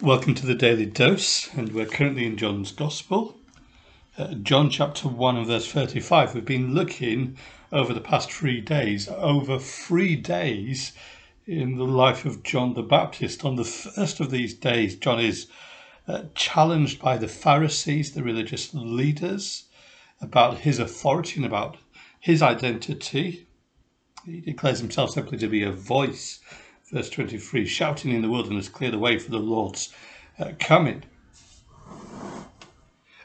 Welcome to the Daily Dose, and we're currently in John's Gospel. Uh, John chapter 1 and verse 35. We've been looking over the past three days, over three days in the life of John the Baptist. On the first of these days, John is uh, challenged by the Pharisees, the religious leaders, about his authority and about his identity. He declares himself simply to be a voice verse 23 shouting in the wilderness, clear the way for the Lord's uh, coming.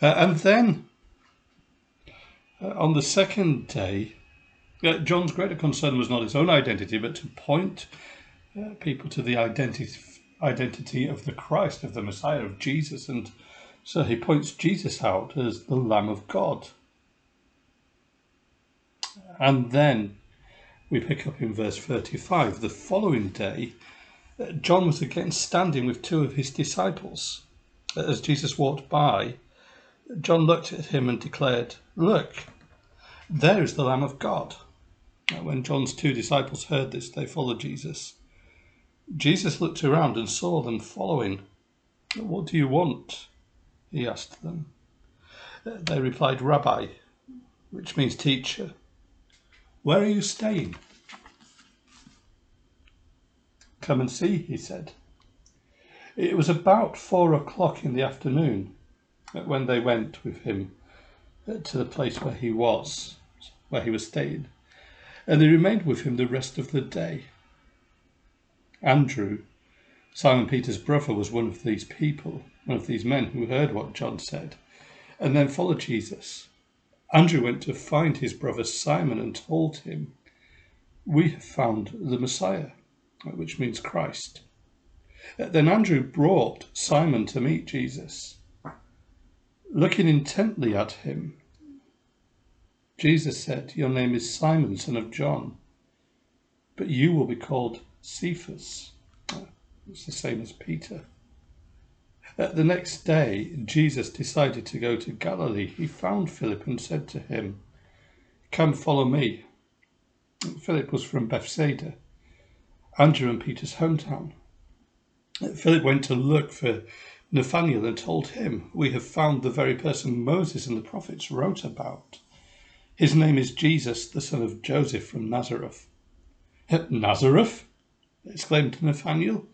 Uh, and then uh, on the second day, uh, John's greater concern was not his own identity, but to point uh, people to the identity, identity of the Christ, of the Messiah, of Jesus. And so he points Jesus out as the Lamb of God. And then we pick up in verse 35. The following day, uh, John was again standing with two of his disciples. As Jesus walked by, John looked at him and declared, Look, there is the Lamb of God. When John's two disciples heard this, they followed Jesus. Jesus looked around and saw them following. What do you want? He asked them. They replied, Rabbi, which means teacher. Where are you staying? Come and see, he said. It was about four o'clock in the afternoon when they went with him uh, to the place where he was, where he was staying, and they remained with him the rest of the day. Andrew, Simon Peter's brother, was one of these people, one of these men who heard what John said, and then followed Jesus. Andrew went to find his brother Simon and told him, We have found the Messiah, which means Christ. Then Andrew brought Simon to meet Jesus. Looking intently at him, Jesus said, Your name is Simon, son of John, but you will be called Cephas. It's the same as Peter. The next day, Jesus decided to go to Galilee. He found Philip and said to him, Come follow me. Philip was from Bethsaida, Andrew and Peter's hometown. Philip went to look for Nathanael and told him, We have found the very person Moses and the prophets wrote about. His name is Jesus, the son of Joseph from Nazareth. Nazareth? exclaimed Nathanael.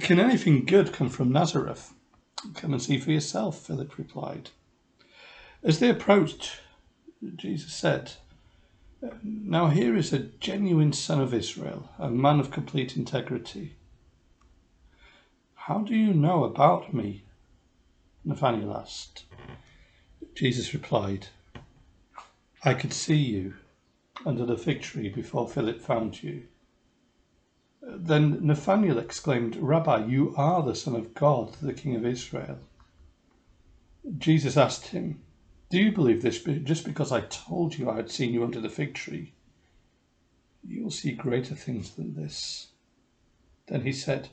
Can anything good come from Nazareth? Come and see for yourself, Philip replied. As they approached, Jesus said, Now here is a genuine son of Israel, a man of complete integrity. How do you know about me? Nathanael asked. Jesus replied, I could see you under the fig tree before Philip found you. Then Nathanael exclaimed, Rabbi, you are the Son of God, the King of Israel. Jesus asked him, Do you believe this just because I told you I had seen you under the fig tree? You will see greater things than this. Then he said,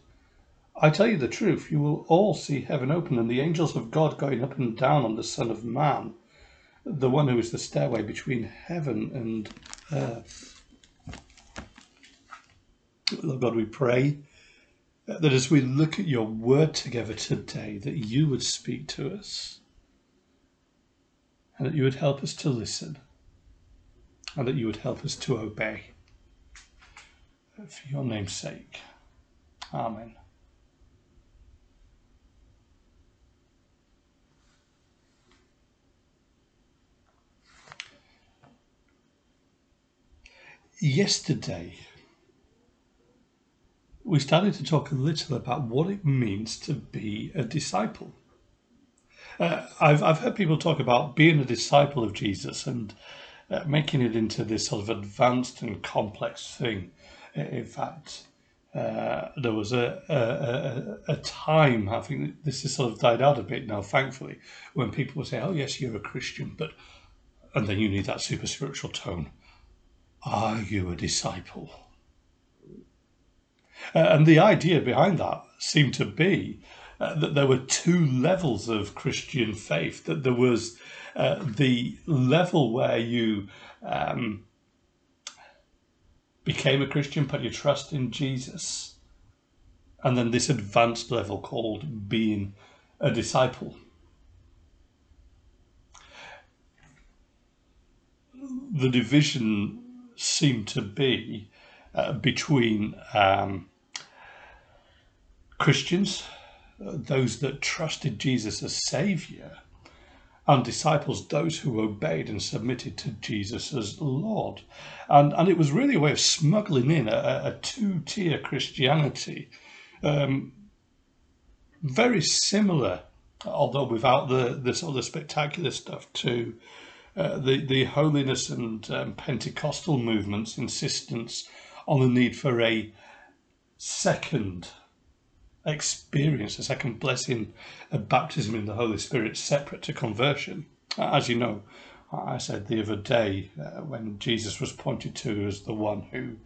I tell you the truth, you will all see heaven open and the angels of God going up and down on the Son of Man, the one who is the stairway between heaven and earth. Lord God, we pray that as we look at your word together today, that you would speak to us and that you would help us to listen and that you would help us to obey. For your name's sake. Amen. Yesterday, we started to talk a little about what it means to be a disciple. Uh, I've, I've heard people talk about being a disciple of Jesus and uh, making it into this sort of advanced and complex thing. In fact, uh, there was a, a, a, a, time, I think this has sort of died out a bit now, thankfully, when people would say, oh, yes, you're a Christian, but, and then you need that super spiritual tone. Are you a disciple? Uh, and the idea behind that seemed to be uh, that there were two levels of Christian faith, that there was uh, the level where you um, became a Christian, put your trust in Jesus, and then this advanced level called being a disciple. The division seemed to be uh, between um, Christians, those that trusted Jesus as Saviour, and disciples, those who obeyed and submitted to Jesus as Lord. And, and it was really a way of smuggling in a, a two tier Christianity, um, very similar, although without the, the sort of spectacular stuff, to uh, the, the holiness and um, Pentecostal movement's insistence on the need for a second experience, a second blessing a baptism in the Holy Spirit separate to conversion. As you know, I said the other day uh, when Jesus was pointed to as the one who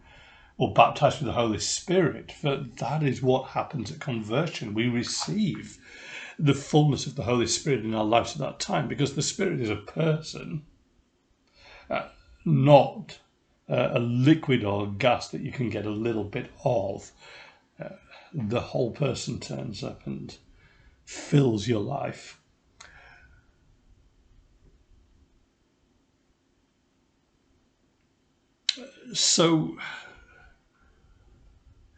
will baptize with the Holy Spirit, that that is what happens at conversion. We receive the fullness of the Holy Spirit in our lives at that time because the Spirit is a person, uh, not uh, a liquid or a gas that you can get a little bit of the whole person turns up and fills your life. So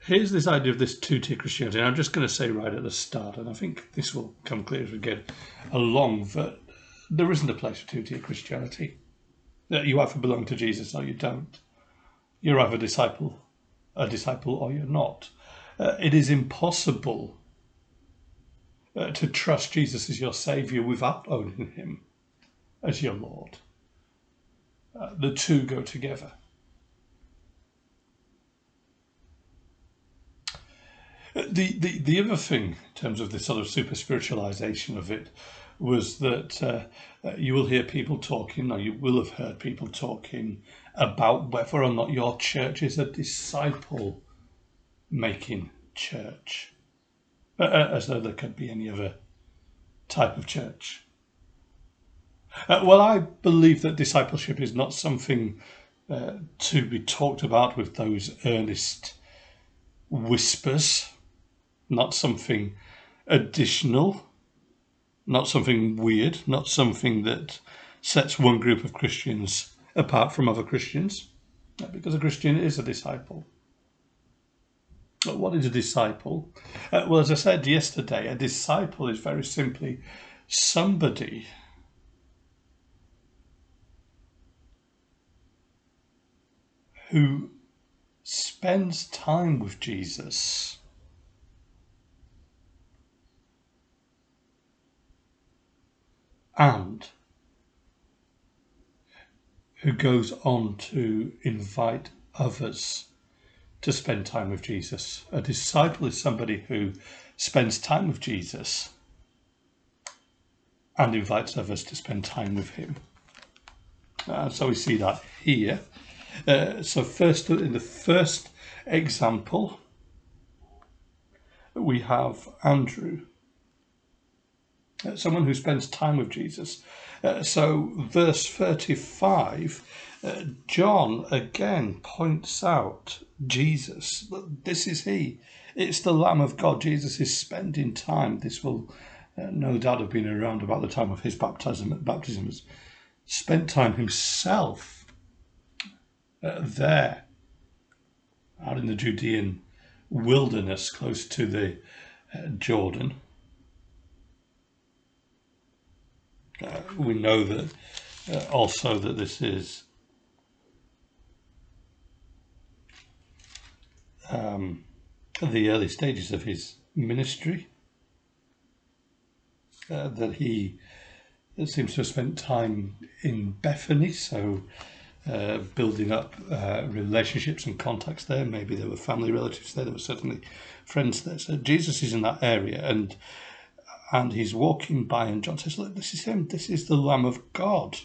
here's this idea of this two-tier Christianity. And I'm just going to say right at the start, and I think this will come clear as we get along, that there isn't a place for two-tier Christianity. You either belong to Jesus or you don't. You're either a disciple, a disciple, or you're not uh, it is impossible uh, to trust Jesus as your Saviour without owning Him as your Lord. Uh, the two go together. Uh, the, the, the other thing, in terms of the sort of super spiritualization of it, was that uh, uh, you will hear people talking, or you will have heard people talking about whether or not your church is a disciple making church, uh, uh, as though there could be any other type of church. Uh, well, I believe that discipleship is not something uh, to be talked about with those earnest whispers, not something additional, not something weird, not something that sets one group of Christians apart from other Christians, because a Christian is a disciple. But What is a disciple? Uh, well, as I said yesterday, a disciple is very simply somebody who spends time with Jesus. And who goes on to invite others to spend time with Jesus. A disciple is somebody who spends time with Jesus and invites others to spend time with him. Uh, so we see that here. Uh, so first, in the first example, we have Andrew, someone who spends time with Jesus. Uh, so verse 35 uh, John again points out Jesus. This is He. It's the Lamb of God. Jesus is spending time. This will uh, no doubt have been around about the time of his baptism. Baptism has spent time himself uh, there, out in the Judean wilderness, close to the uh, Jordan. Uh, we know that uh, also that this is um, the early stages of his ministry. Uh, that he seems to have spent time in Bethany, so uh, building up uh, relationships and contacts there. Maybe there were family relatives there. There were certainly friends there. So Jesus is in that area, and and he's walking by, and John says, "Look, this is him. This is the Lamb of God."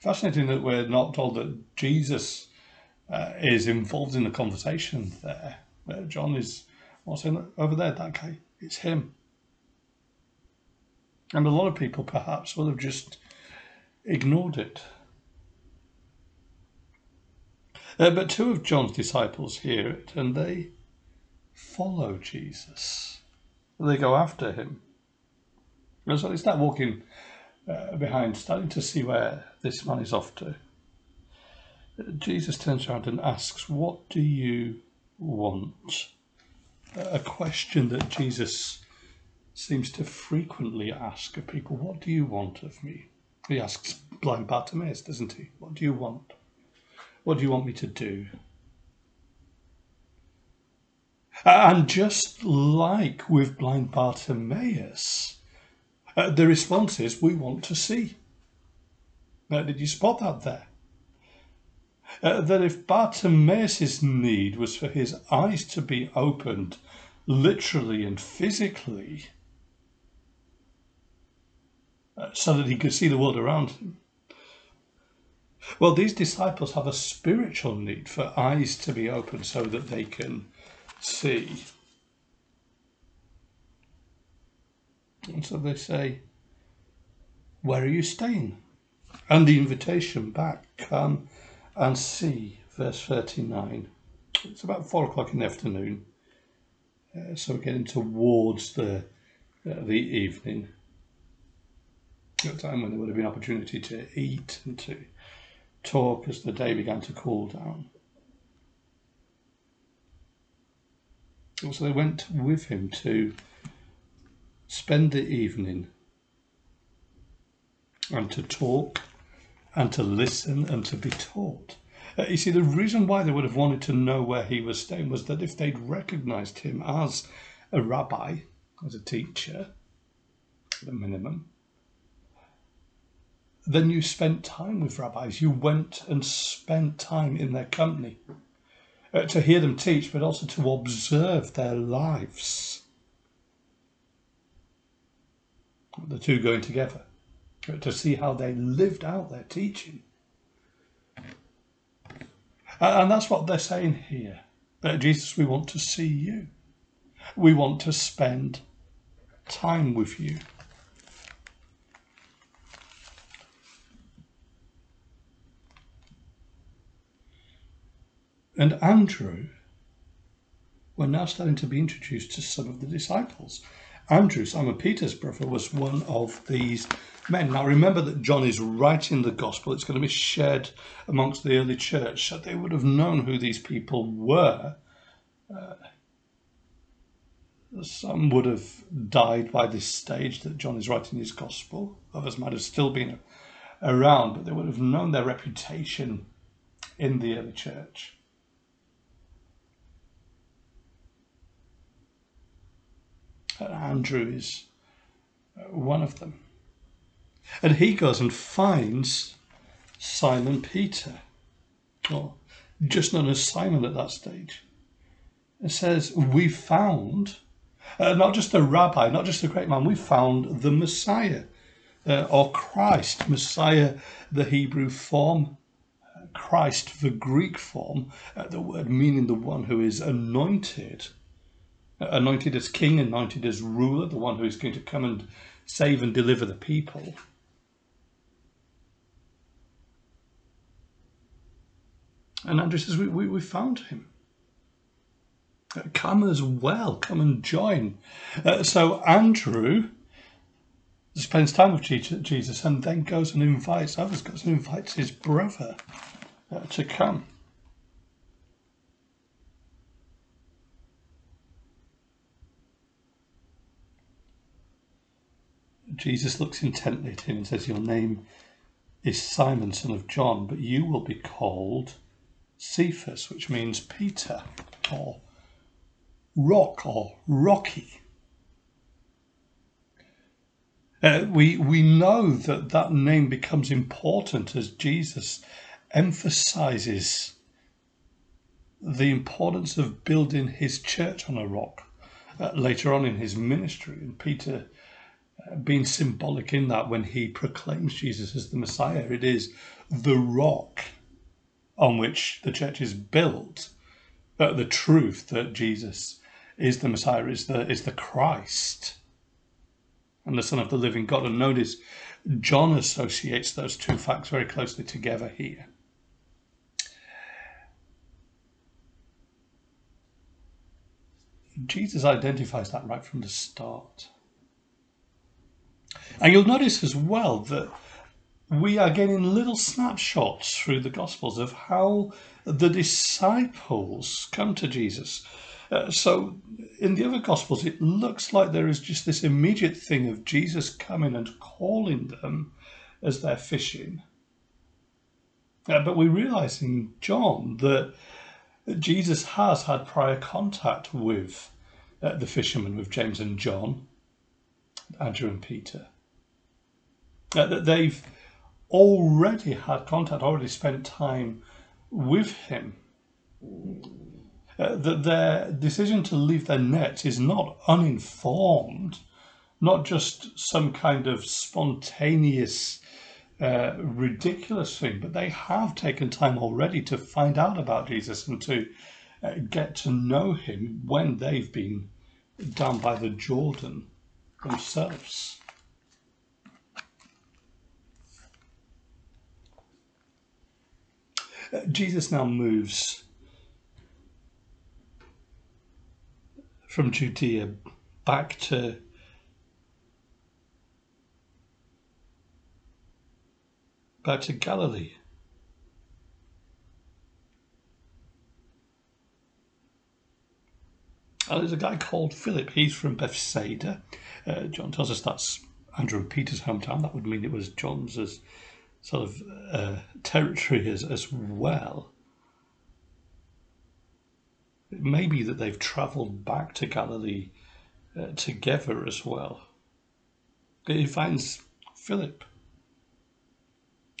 Fascinating that we're not told that Jesus uh, is involved in the conversation there. Where John is saying, over there, that guy, it's him. And a lot of people perhaps will have just ignored it. Uh, but two of John's disciples hear it and they follow Jesus. They go after him. So they start walking uh, behind, starting to see where this man is off to. Jesus turns around and asks, What do you want? A question that Jesus seems to frequently ask of people, What do you want of me? He asks blind Bartimaeus, doesn't he? What do you want? What do you want me to do? And just like with blind Bartimaeus, uh, the response is, We want to see. Uh, did you spot that there? Uh, that if Bartimaeus' need was for his eyes to be opened literally and physically, uh, so that he could see the world around him. Well, these disciples have a spiritual need for eyes to be opened so that they can see. And so they say, Where are you staying? And the invitation back, come and see, verse 39. It's about four o'clock in the afternoon, uh, so we're getting towards the, uh, the evening, a time when there would have been opportunity to eat and to talk as the day began to cool down. So they went with him to spend the evening and to talk and to listen and to be taught. Uh, you see, the reason why they would have wanted to know where he was staying was that if they'd recognized him as a rabbi, as a teacher, at a minimum, then you spent time with rabbis. You went and spent time in their company uh, to hear them teach, but also to observe their lives. The two going together to see how they lived out their teaching. And that's what they're saying here. Jesus, we want to see you. We want to spend time with you. And Andrew, we're now starting to be introduced to some of the disciples. Andrew, Simon Peter's brother, was one of these men. Now remember that John is writing the gospel. It's going to be shared amongst the early church, so they would have known who these people were. Uh, some would have died by this stage that John is writing his gospel. Others might have still been around, but they would have known their reputation in the early church. Andrew is one of them. And he goes and finds Simon Peter, or just known as Simon at that stage. It says, We found uh, not just a rabbi, not just a great man, we found the Messiah, uh, or Christ, Messiah, the Hebrew form, uh, Christ, the Greek form, uh, the word meaning the one who is anointed, uh, anointed as king, anointed as ruler, the one who is going to come and save and deliver the people. And Andrew says, we, we, we found him. Uh, come as well, come and join. Uh, so Andrew spends time with Jesus and then goes and invites others, goes and invites his brother uh, to come. Jesus looks intently at him and says, Your name is Simon, son of John, but you will be called Cephas, which means Peter, or rock, or rocky. Uh, we, we know that that name becomes important as Jesus emphasizes the importance of building his church on a rock uh, later on in his ministry. And Peter being symbolic in that when he proclaims Jesus as the Messiah, it is the rock on which the church is built, uh, the truth that Jesus is the Messiah, is the is the Christ, and the Son of the Living God. And notice, John associates those two facts very closely together here. Jesus identifies that right from the start. And you'll notice as well that we are getting little snapshots through the Gospels of how the disciples come to Jesus. Uh, so in the other Gospels, it looks like there is just this immediate thing of Jesus coming and calling them as they're fishing. Uh, but we realize in John that Jesus has had prior contact with uh, the fishermen, with James and John, Andrew and Peter. Uh, that they've already had contact, already spent time with him. Uh, that their decision to leave their nets is not uninformed, not just some kind of spontaneous, uh, ridiculous thing, but they have taken time already to find out about Jesus and to uh, get to know him when they've been down by the Jordan themselves. Uh, Jesus now moves from Judea back to back to Galilee. And there's a guy called Philip. He's from Bethsaida. Uh, John tells us that's Andrew and Peter's hometown. That would mean it was John's as sort of uh, territory as, as well. It may be that they've travelled back to Galilee uh, together as well. He finds Philip.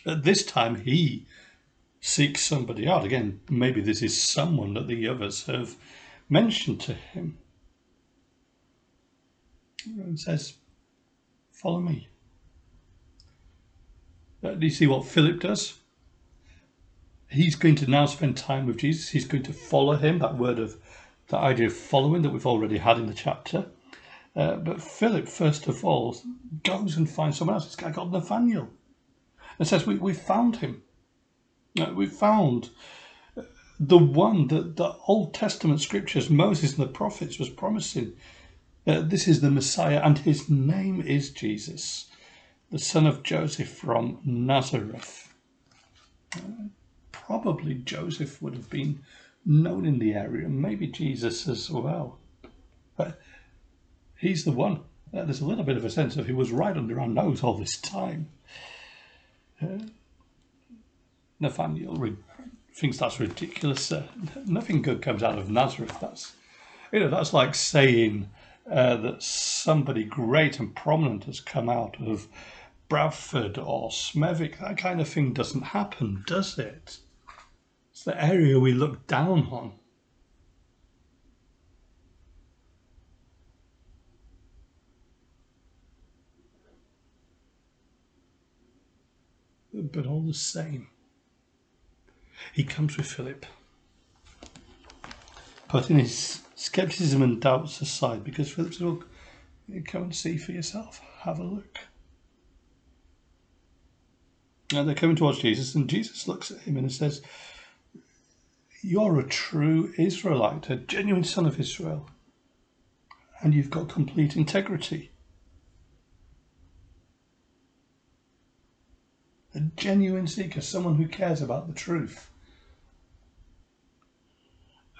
At this time, he seeks somebody out. Again, maybe this is someone that the others have mentioned to him. And says, Follow me. Uh, do you see what Philip does? He's going to now spend time with Jesus. He's going to follow him. That word of that idea of following that we've already had in the chapter. Uh, but Philip, first of all, goes and finds someone else. This guy called Nathaniel, and says, "We we found him. Uh, we found the one that the Old Testament scriptures, Moses and the prophets, was promising. Uh, this is the Messiah, and his name is Jesus." The son of Joseph from Nazareth. Uh, probably Joseph would have been known in the area, maybe Jesus as well. But he's the one. Uh, there's a little bit of a sense of he was right under our nose all this time. Uh, Nathaniel re- thinks that's ridiculous. Uh, nothing good comes out of Nazareth. That's you know that's like saying uh, that somebody great and prominent has come out of Bradford or Smethwick, that kind of thing doesn't happen, does it? It's the area we look down on. But all the same, he comes with Philip, putting his skepticism and doubts aside because Philip said, Look, come and see for yourself, have a look. And they're coming towards Jesus, and Jesus looks at him and says, You're a true Israelite, a genuine son of Israel, and you've got complete integrity. A genuine seeker, someone who cares about the truth.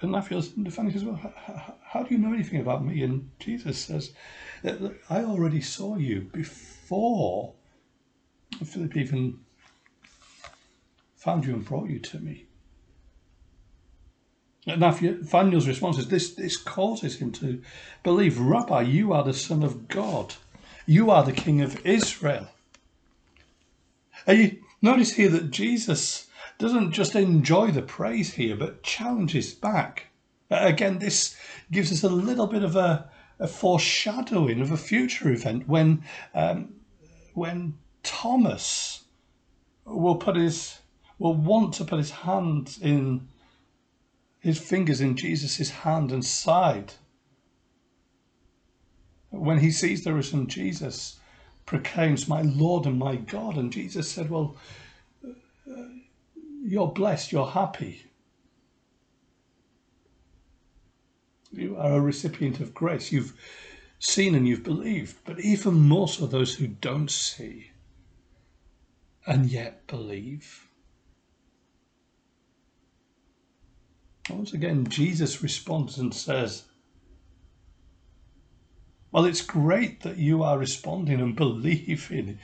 And I feel Nathaniel says, Well, how, how do you know anything about me? And Jesus says, I already saw you before Philip even found you and brought you to me. Nathaniel's response is this, this causes him to believe, Rabbi, you are the Son of God. You are the King of Israel. And you notice here that Jesus doesn't just enjoy the praise here, but challenges back. Again, this gives us a little bit of a, a foreshadowing of a future event when, um, when Thomas will put his will want to put his hand in his fingers in Jesus' hand and side. When he sees the risen Jesus, proclaims, My Lord and my God. And Jesus said, Well, uh, you're blessed, you're happy. You are a recipient of grace. You've seen and you've believed, but even more so those who don't see and yet believe. Once again, Jesus responds and says, Well, it's great that you are responding and believing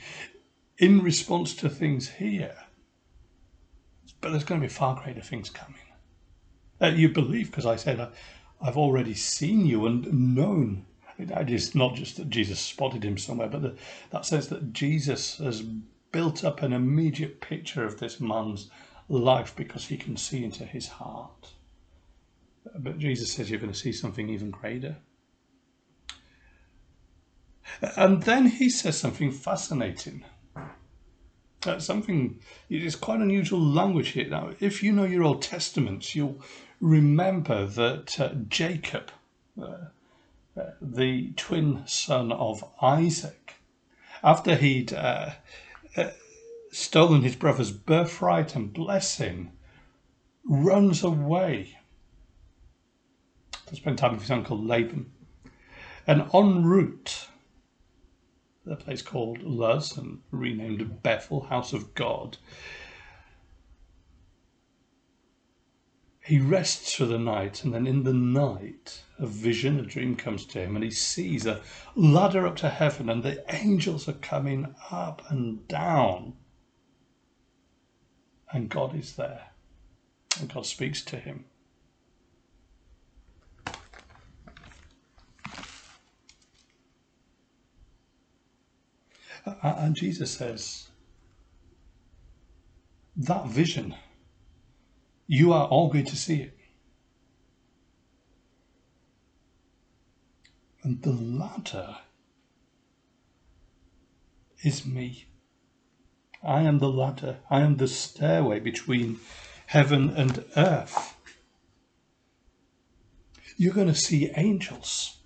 in response to things here, but there's going to be far greater things coming. Uh, you believe because I said, I've already seen you and known. It's not just that Jesus spotted him somewhere, but the, that sense that Jesus has built up an immediate picture of this man's life because he can see into his heart. But Jesus says you're going to see something even greater. And then he says something fascinating. Uh, something, it's quite unusual language here. Now, if you know your Old Testaments, you'll remember that uh, Jacob, uh, uh the twin son of Isaac, after he'd uh, stolen his brother's birthright and blessing, runs away to spend time with his uncle Laban. And en route, the place called Luz and renamed Bethel, House of God, he rests for the night, and then in the night, a vision, a dream comes to him, and he sees a ladder up to heaven, and the angels are coming up and down. And God is there, and God speaks to him. And Jesus says, that vision, you are all going to see it. And the ladder is me. I am the ladder. I am the stairway between heaven and earth. You're going to see angels.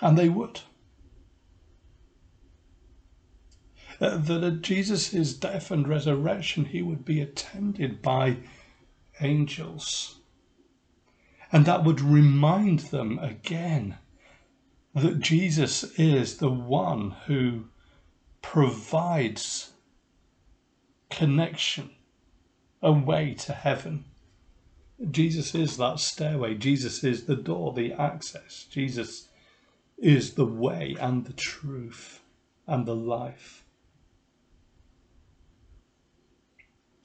And they would. Uh, that at Jesus' death and resurrection he would be attended by angels. And that would remind them again that Jesus is the one who provides connection, a way to heaven. Jesus is that stairway. Jesus is the door, the access. Jesus is the way and the truth and the life.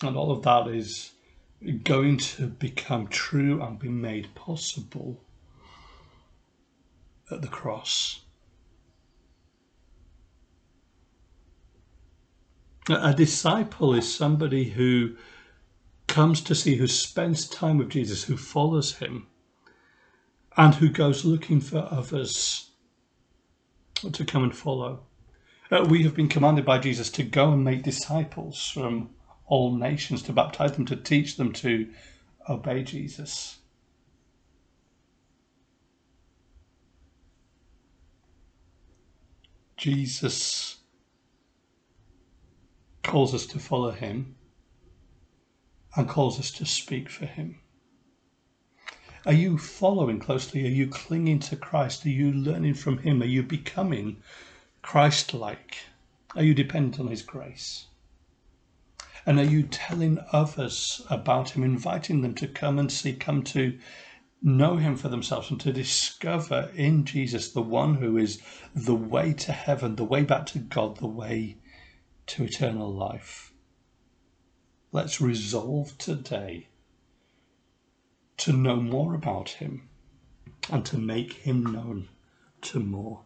And all of that is going to become true and be made possible at the cross. A disciple is somebody who comes to see, who spends time with Jesus, who follows him, and who goes looking for others to come and follow. Uh, we have been commanded by Jesus to go and make disciples from all nations, to baptize them, to teach them to obey Jesus. Jesus calls us to follow him and calls us to speak for him. Are you following closely? Are you clinging to Christ? Are you learning from him? Are you becoming Christ like? Are you dependent on his grace? And are you telling others about him, inviting them to come and see, come to know him for themselves and to discover in Jesus the one who is the way to heaven, the way back to God, the way to eternal life? Let's resolve today to know more about him and to make him known to more.